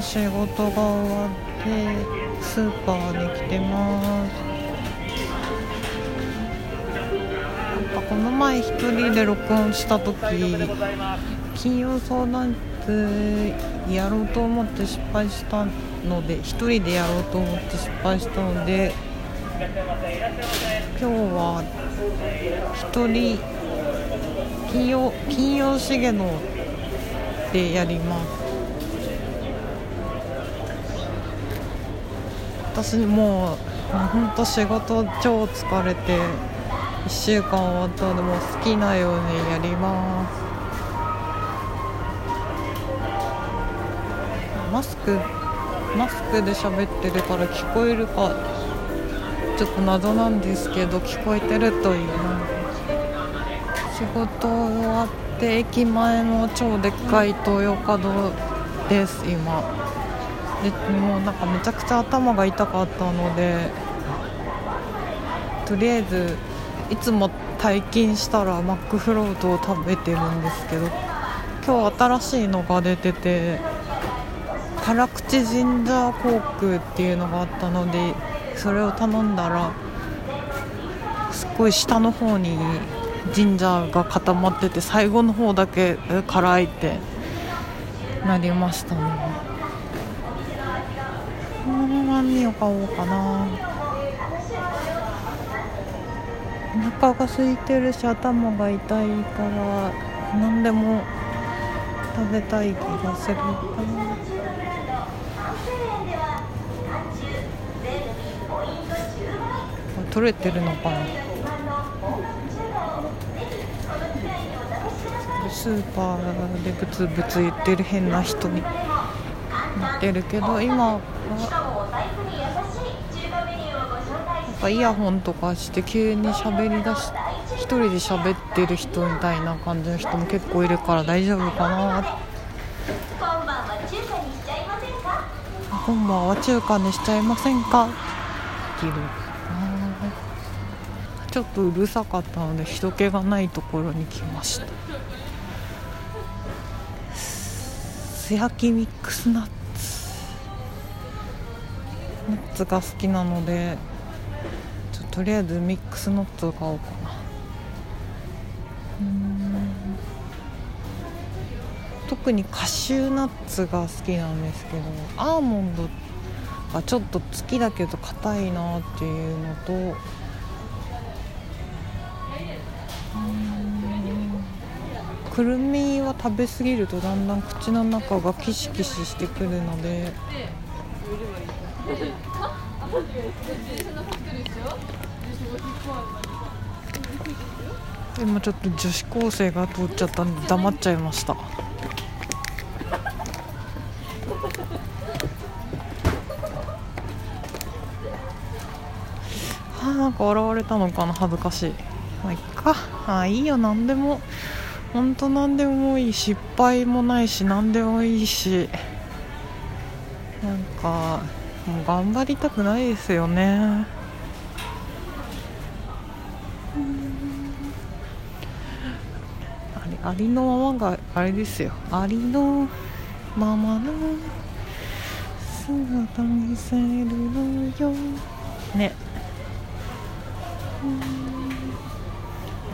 仕事が終わってスーパーに来てます。なんかこの前一人で録音した時金曜相談室やろうと思って失敗したので一人でやろうと思って失敗したので今日は一人金曜金曜重野でやります。私もう本当仕事超疲れて1週間終わったのでもう好きなようにやります。マスクマスクで喋ってるから聞こえるかちょっと謎なんですけど聞こえてるといいな仕事終わって駅前の超でっかい東洋華堂です今。でもうなんかめちゃくちゃ頭が痛かったのでとりあえずいつも退勤したらマックフロートを食べてるんですけど今日新しいのが出てて辛口ジンジャーコークっていうのがあったのでそれを頼んだらすっごい下の方にジンジャーが固まってて最後の方だけ辛いってなりましたね。何を買おうかな。お腹が空いてるし頭が痛いから何でも食べたい気がするかな。取れてるのかな。スーパーでブツブツ言ってる変な人になってるけど今はかイヤホンとかして急に喋りだし一人で喋ってる人みたいな感じの人も結構いるから大丈夫かな今晩は中華にしちゃいませんかできるちょっとうるさかったので人気がないところに来ました素焼きミックスナッツナッツが好きなのでとりあえずミックスナッツを買おうかな。特にカシューナッツが好きなんですけどアーモンドがちょっと好きだけど硬いなっていうのとくるみは食べ過ぎるとだんだん口の中がキシキシしてくるので。今ちょっと女子高生が通っちゃったんで黙っちゃいました。はあなんか笑われたのかな恥ずかしい。まあいっか。あいいよ。何でも本当何でもいい失敗もないし何でもいいし。なんかもう頑張りたくないですよね。ありのままがあれですよ。ありのままの姿見せるのよ。ね。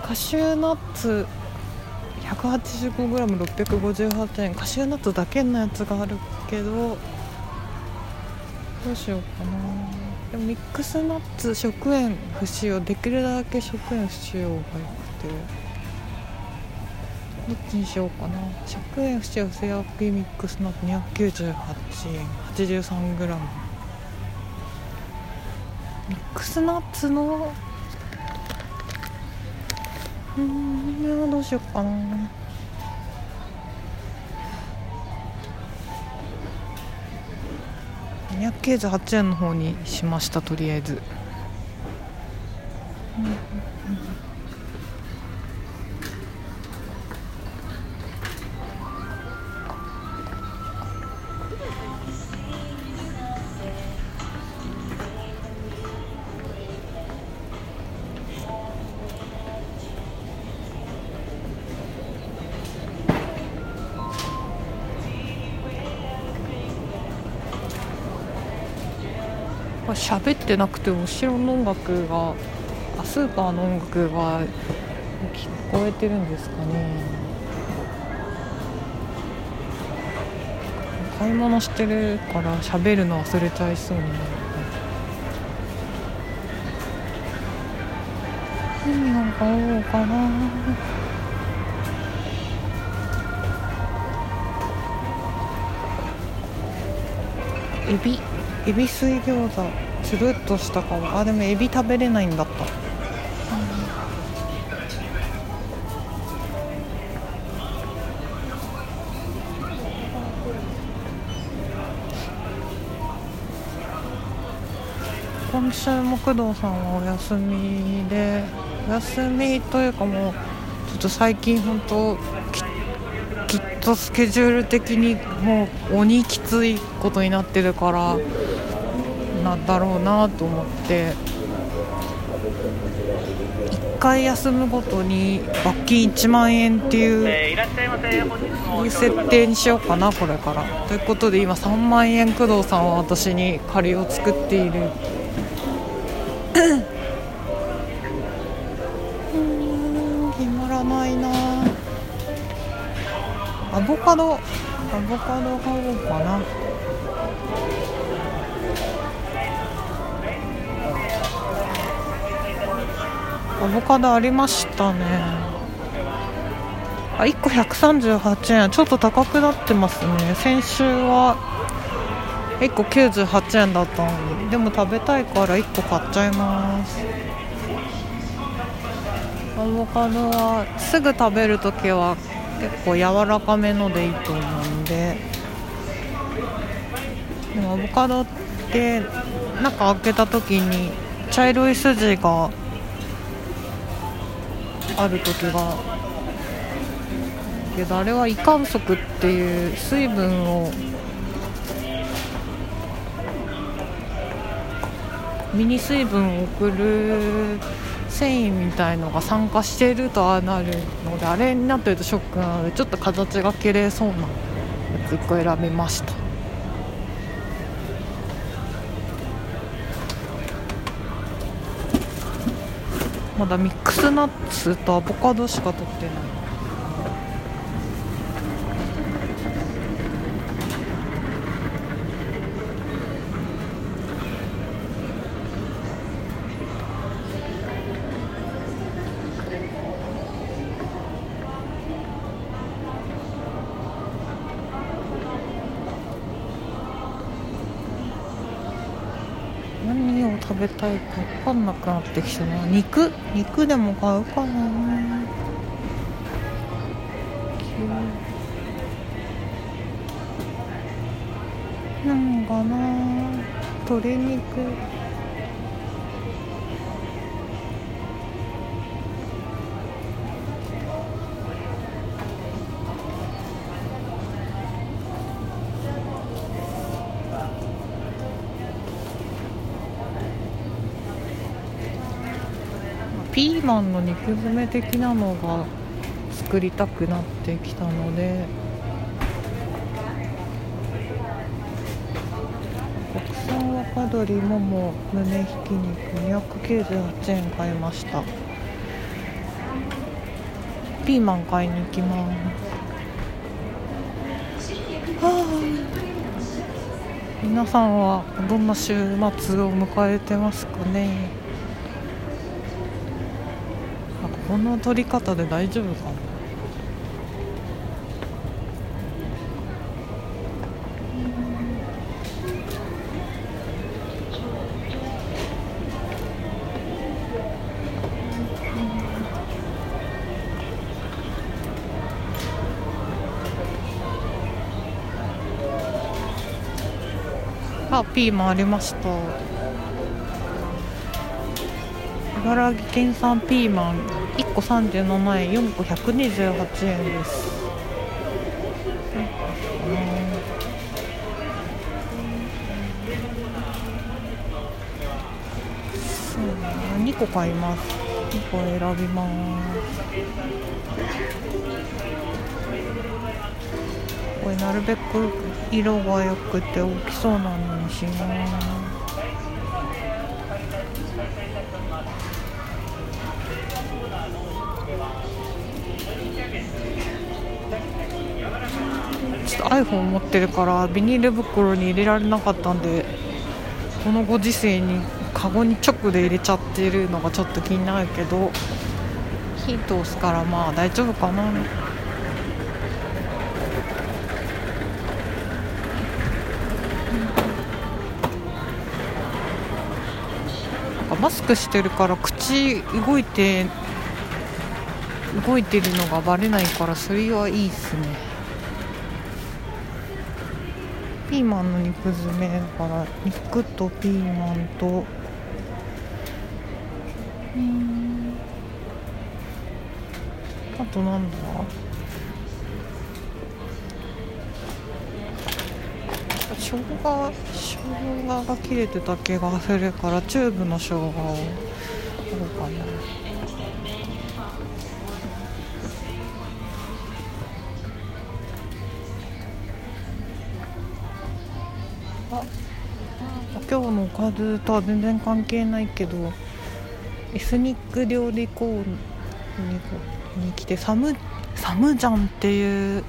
カシューナッツ 185g658 円。カシューナッツだけのやつがあるけどどうしようかな。でもミックスナッツ食塩不使用。できるだけ食塩不使用がよくてどっちにしようかな。食塩不使用製薬ミックスナッツ298円 83g ミックスナッツの。うんどうしようかな。298円の方にしましたとりあえず、喋ってなくて後ろの音楽があスーパーの音楽が聞こえてるんですかね。買い物してるから喋るの忘れちゃいそうになる。何を買おうかな。エビエビ水餃子。つるっとしたかも。あでもエビ食べれないんだった、今週も工藤さんはお休みでお休みというかもうちょっと最近本当きっとスケジュール的にもう鬼きついことになってるからなんだろうなと思って。1回休むごとに罰金1万円っていう設定にしようかなこれから。ということで今3万円工藤さんは私に借りを作っている。うん決まらないな。アボカドアボカド買おうかな。アボカドありましたね。あ1個138円。ちょっと高くなってますね。先週は1個98円だったのに。でも食べたいから1個買っちゃいます。アボカドはすぐ食べるときは結構柔らかめのでいいと思うんで。でもアボカドって中開けた時に茶色い筋がある時がけどあれは胃管束っていう水分を身に水分を送る繊維みたいのが酸化しているとああなるのであれになってるとショックなのでちょっと形が綺麗そうなやつ1個選びました。まだミックスナッツとアボカドしか取ってない。食べたいか分かんなくなってきたな。肉？肉でも買うかな。なんかな。鶏肉。ピーマンの肉詰め的なのが作りたくなってきたので国産若鶏もも胸ひき肉298円買いました。ピーマン買いに行きます。はあ。皆さんはどんな週末を迎えてますかね？この撮り方で大丈夫かなあピーマンありました。茨城県産ピーマン1個37円4個128円です。そう2個買います。2個選びます。これなるべく色が良くて大きそうなのにします。iPhone 持ってるからビニール袋に入れられなかったんでこのご時世にカゴに直で入れちゃってるのがちょっと気になるけど火通すからまあ大丈夫かな。マスクしてるから口動いて動いてるのがバレないからそれはいいっすね。ピーマンの肉詰めだから肉とピーマンと。うん。あとなんだ？生姜生姜が切れてた気がするからチューブの生姜をどうかなあ今日のおかずとは全然関係ないけどエスニック料理コーンに来てサムサムジャンっていう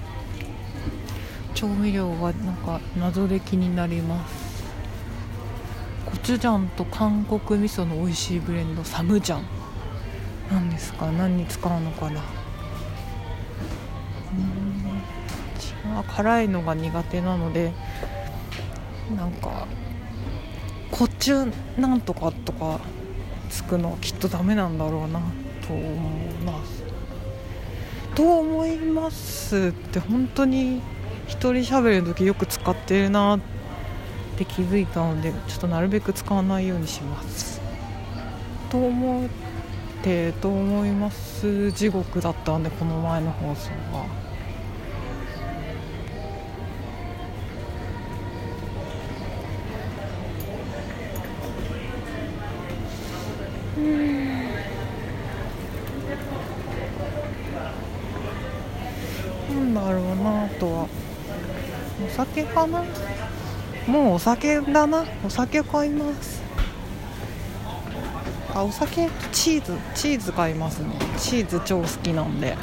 調味料がなんか謎で気になります。コチュジャンと韓国味噌の美味しいブレンドサムジャン。なんですか？何に使うのかな？うん辛いのが苦手なのでなんかコチュなんとかとかつくのはきっとダメなんだろうなと思いますと思いますって本当に一人喋る時よく使ってるなって気づいたのでちょっとなるべく使わないようにします。と思ってと思います。地獄だったんでこの前の放送は。とはお酒かなもうお酒だなお酒買いますあお酒チーズチーズ買いますね。チーズ超好きなんで。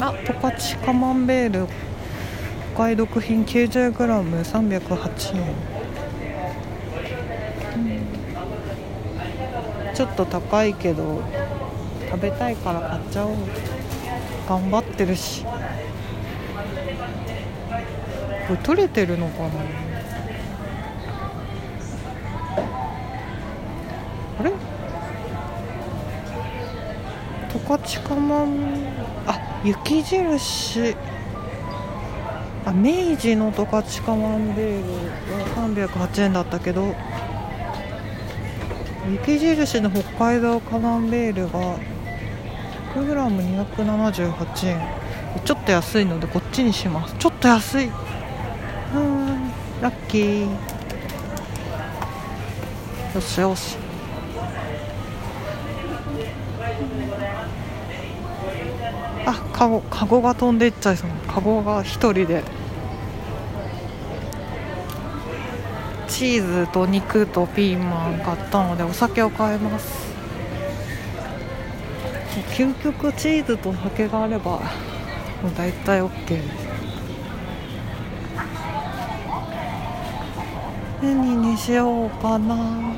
あ十勝カマンベール。お買い得品 90g308 円。ちょっと高いけど食べたいから買っちゃおう。頑張ってるし。これ取れてるのかな？あれ？十勝かまん？あ雪印。あ明治の十勝カマンベールは308円だったけど。雪印の北海道カマンベールが 100g278 円。ちょっと安いのでこっちにします。ちょっと安い。うんラッキー。よしよし。あカゴカゴが飛んでいっちゃいそう。カゴが一人で。チーズと肉とピーマン買ったのでお酒を買います。究極チーズと酒があればもう大体 OK です何にしようかな。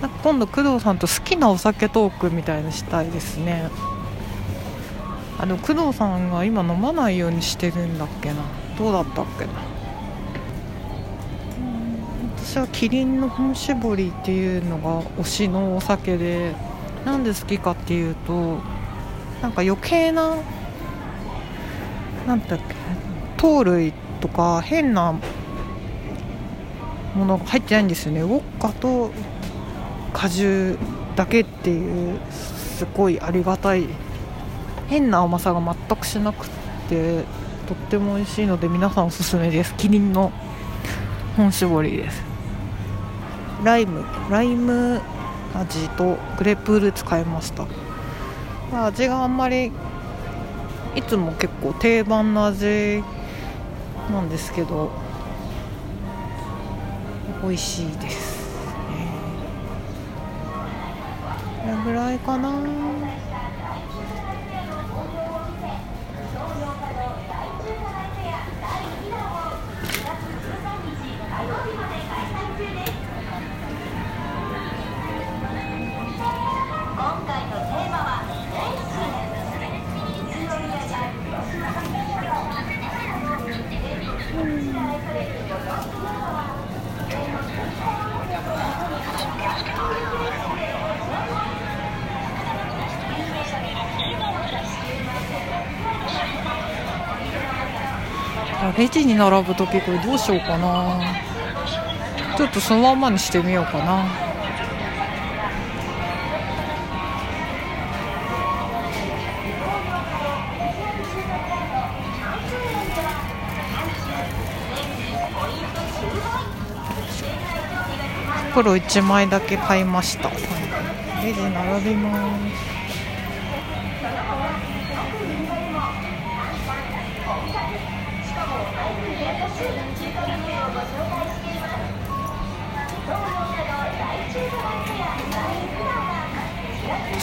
か今度工藤さんと好きなお酒トークみたいのしたいですね。あの工藤さんが今飲まないようにしてるんだっけな。どうだったっけな。私はキリンの本搾りっていうのが推しのお酒でなんで好きかっていうとなんか余計ななんだっけ糖類とか変なものが入ってないんですよね。ウォッカと果汁だけっていうすごいありがたい変な甘さが全くしなくてとっても美味しいので皆さんおすすめです。キリンの本搾りです。ライムライム味とグレープフルーツ買いました。味があんまりいつも結構定番の味なんですけど美味しいですね。これぐらいかな。レジに並ぶ時これどうしようかな。ちょっとそのまんまにしてみようかな。袋1枚だけ買いました、レジ並びます。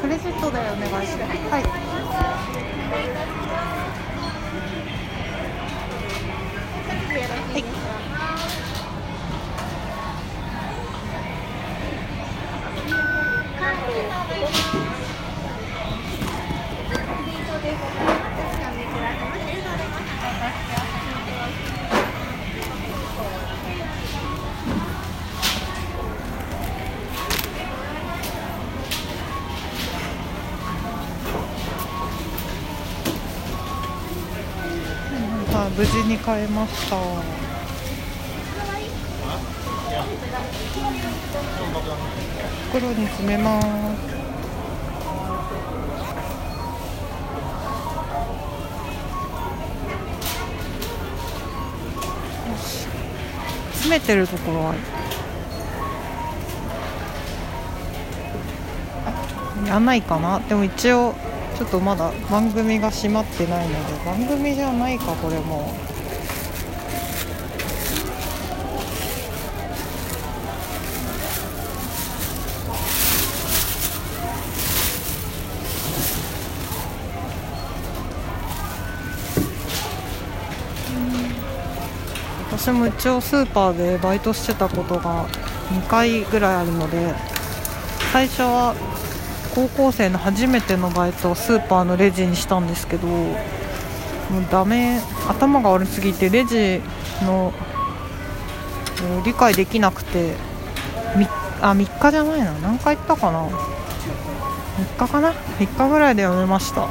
クレジットでお願いします。はい。無事に買えました。袋に詰めます。詰めてるところはやんないかな。でも一応ちょっとまだ番組が閉まってないので番組じゃないかこれも。私も一応スーパーでバイトしてたことが2回ぐらいあるので最初は高校生の初めてのバイトをスーパーのレジにしたんですけどもうダメ頭が悪すぎてレジの理解できなくてあ3日じゃないな何回行ったかな？3日かな？3日ぐらいでやめました。こ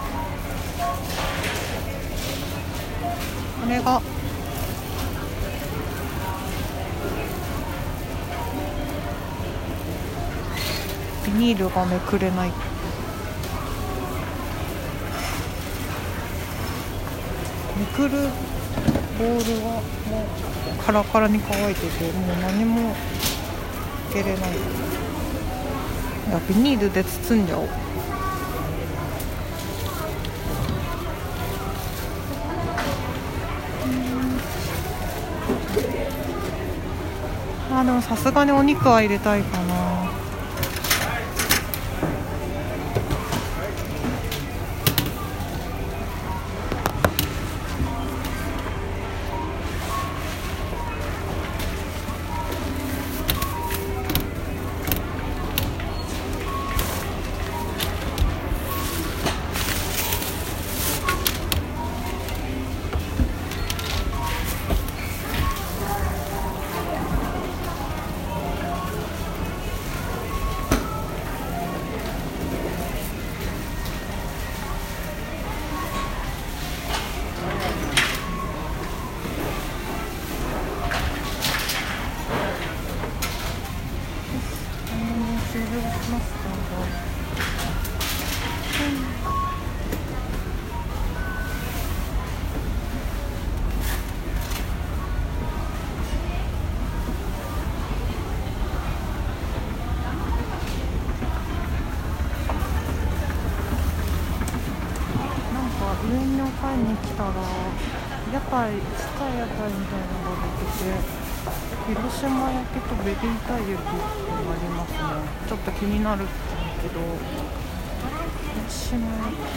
れがニールがめくれない。めくるボールはもうカラカラに乾いててもう何も開けれない。いやビニールで包んじゃおう。あでもさすがにお肉は入れたいかな。たら屋台ちっちゃい屋台みたいなのが出てて広島焼きとベビーたい焼きってありますね。ちょっと気になるけど広島焼き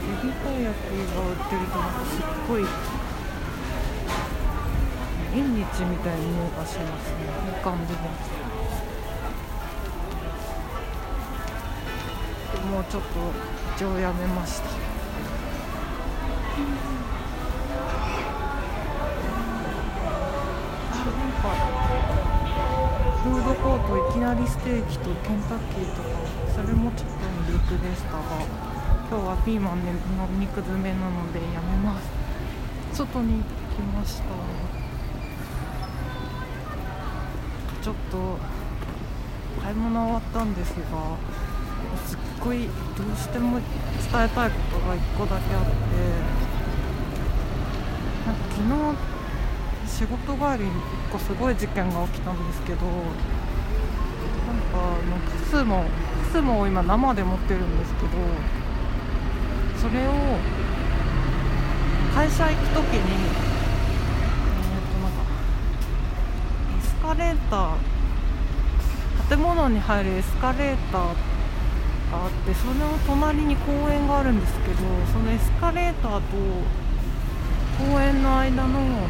ベビーたい焼きが売ってるとなんかすっごい縁日みたいな匂いがしますね。いい感じで。もうちょっと一応やめました、フードコートいきなりステーキとケンタッキーとかそれもちょっと魅力でしたが今日はピーマンの肉詰めなのでやめます。外に行ってきました。ちょっと買い物終わったんですがすっごいどうしても伝えたいことが1個だけあってなんか昨日仕事帰りに1個すごい事件が起きたんですけどなんかあのカスモカスモを今生で持ってるんですけどそれを会社行く時にえっ、となんかエスカレーター建物に入るエスカレーターがあってその隣に公園があるんですけどそのエスカレーターと公園の間のなん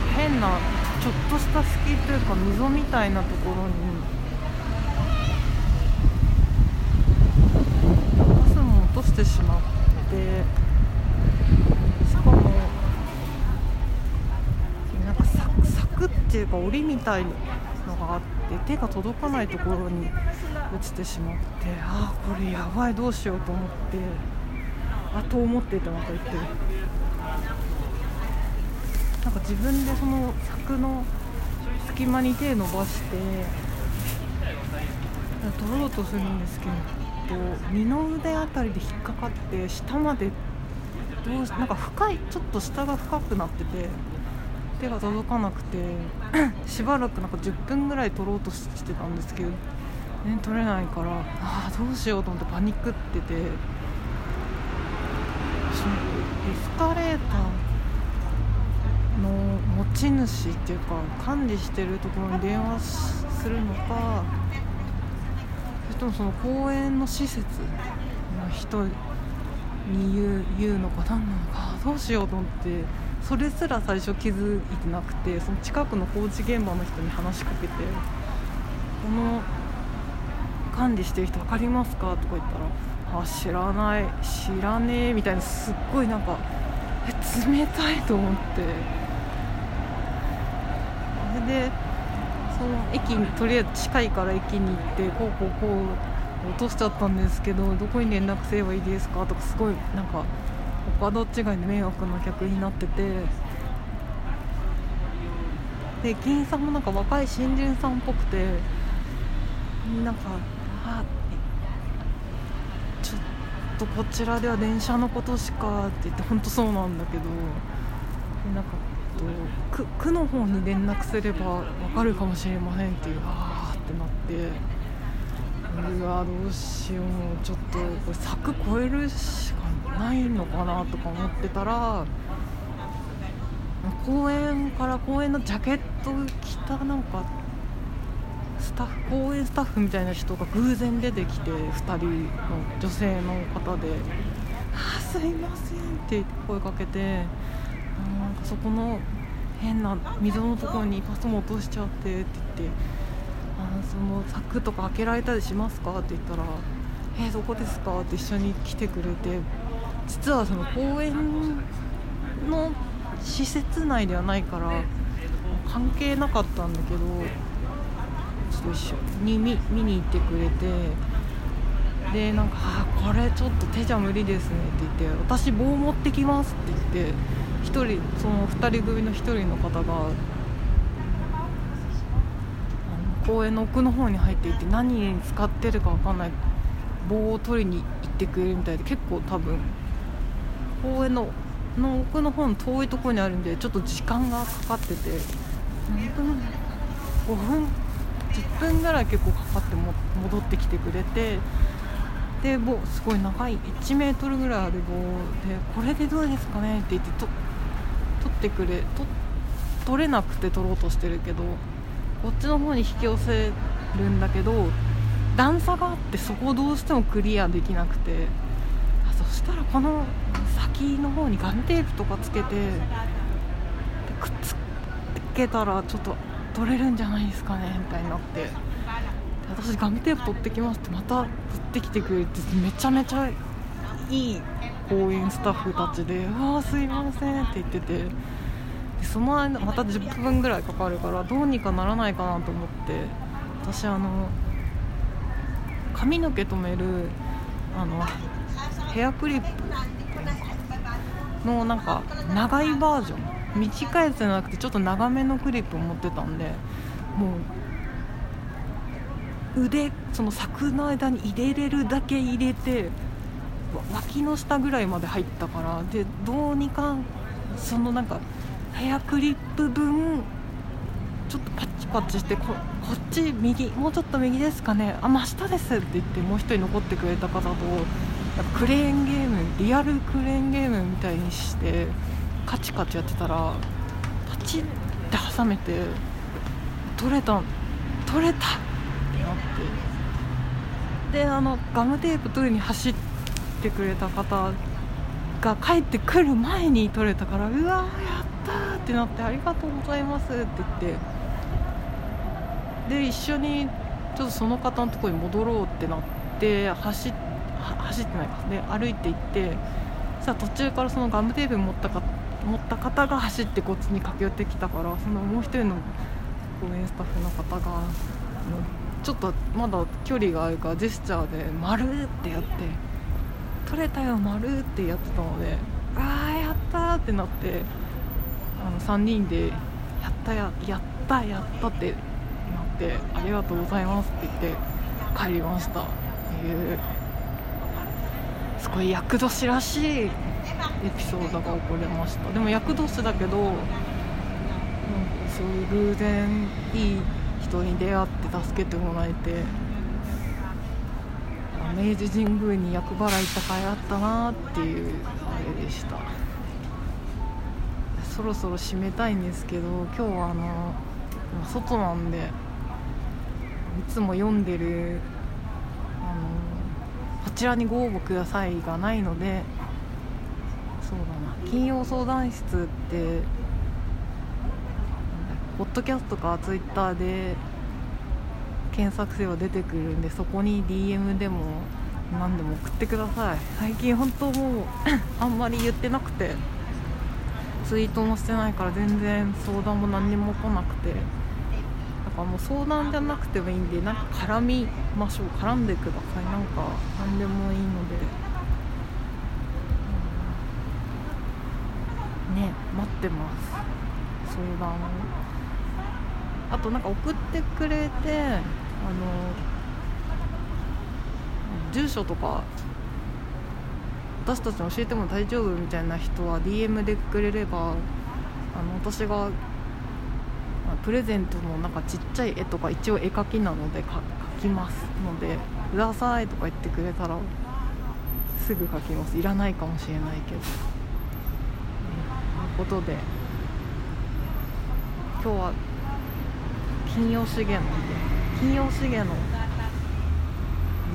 か変なちょっとした隙というか溝みたいなところにガスも落としてしまってしかもなんかサクサクっていうか檻みたいのがあって手が届かないところに落ちてしまってああこれやばいどうしようと思ってあと思っててまた言ってる。なんか自分でその柵の隙間に手伸ばして取ろうとするんですけど二の腕あたりで引っかかって下までどうなんか深いちょっと下が深くなってて手が届かなくてしばらくなんか10分ぐらい取ろうとしてたんですけど、ね、取れないからああどうしようと思ってパニックっててエスカレーターの持ち主っていうか管理してるところに電話するのかそれともその公園の施設の人に言う言うのか何なのかどうしようと思ってそれすら最初気づいてなくてその近くの工事現場の人に話しかけて「この管理してる人分かりますか?」とか言ったら「あ知らない知らねえ」みたいなすっごいなんか冷たいと思って。でその駅にとりあえず近いから駅に行ってこうこうこう落としちゃったんですけどどこに連絡すればいいですか？とかすごいなんか他どっちが迷惑な客になってて。で駅員さんもなんか若い新人さんっぽくてなんかあちょっとこちらでは電車のことしかって言って本当そうなんだけど。なんかと区区の方に連絡すれば分かるかもしれませんっていうああってなってうわどうしようちょっとこれ柵越えるしかないのかなとか思ってたら公園から公園のジャケット着たなんかスタッフ公園スタッフみたいな人が偶然出てきて2人の女性の方で「あすいません」って声かけてかそこの変な溝のところにパスも落としちゃってって言ってあのその柵とか開けられたりしますかって言ったら「えー、どこですか?」って一緒に来てくれて実はその公園の施設内ではないから関係なかったんだけどちょっと一緒に見見に行ってくれてでなんか「あこれちょっと手じゃ無理ですね」って言って「私棒持ってきます」って言って。1人その2人組の1人の方が公園の奥の方に入っていて何に使ってるか分かんない棒を取りに行ってくれるみたいで結構多分公園のの奥の方の遠いところにあるんでちょっと時間がかかってて5分10分ぐらい結構かかっても戻ってきてくれてで棒すごい長い1メートルぐらいある棒でこれでどうですかねって言ってとってくれと取れなくて取ろうとしてるけどこっちの方に引き寄せるんだけど段差があってそこをどうしてもクリアできなくてそしたらこの先の方にガムテープとかつけてくっつけたらちょっと取れるんじゃないですかねみたいになって。私ガムテープ取ってきますってまた取ってきてくれてめちゃめちゃいい公演スタッフたちで「うわすいません」って言っててその間また10分ぐらいかかるからどうにかならないかなと思って私あの髪の毛留めるあのヘアクリップのなんか長いバージョン短いやつじゃなくてちょっと長めのクリップを持ってたんでもう腕その柵の間に入れれるだけ入れて脇の下ぐらいまで入ったからでどうにかそのなんかヘアクリップ分ちょっとパチパチしてここっち右もうちょっと右ですかね。あ真下ですって言ってもう1人残ってくれた方とクレーンゲームリアルクレーンゲームみたいにしてカチカチやってたらパチって挟めて取れた取れたってなって。であのガムテープ取りに走ってくれた方が帰ってくる前に取れたからうわーやったーってなってありがとうございますって言って。で一緒にちょっとその方のとこに戻ろうってなって走って走ってないか。で歩いて行ってさ途中からそのガムテープ持ったか持った方が走ってこっちに駆け寄ってきたからそのもう一人の公演スタッフの方がちょっとまだ距離があるからジェスチャーで「丸ってやって「取れたよ丸ってやってたので「ああやったー!」ってなってあの3人で「やったややったやった」ってなって「ありがとうございます」って言って帰りましたっていうすごい厄年らしいエピソードが起こりましたでも厄年だけどなんかそういう偶然いい人に出会って助けてもらえて明治神宮に厄払い行った甲斐あったなっていうあれでした。そろそろ締めたいんですけど今日はあの外なんでいつも読んでるあのこちらにご応募くださいがないのでそうだな金曜相談室ってポッドキャストかツイッターで検索すれば出てくるんでそこに DM でも何でも送ってください。最近本当もうあんまり言ってなくてツイートもしてないから全然相談も何にも来なくて。だからもう相談じゃなくてもいいんでなんか絡みましょう。絡んでください。なんか何でもいいので、うん、ね待ってます。相談を。あとなんか送ってくれてあの住所とか私たちに教えても大丈夫みたいな人は DM でくれればあの私がプレゼントのなんかちっちゃい絵とか一応絵描きなので描きますので「ください」とか言ってくれたらすぐ描きますいらないかもしれないけど。ということで今日は金曜資源なんで金曜資源の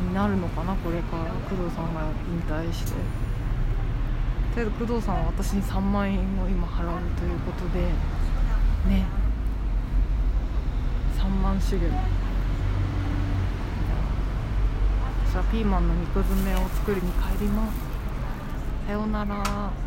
になるのかなこれから工藤さんが引退して。とりあえず工藤さんは私に3万円を今払うということでね。3万資源。私はピーマンの肉詰めを作りに帰ります。さようなら。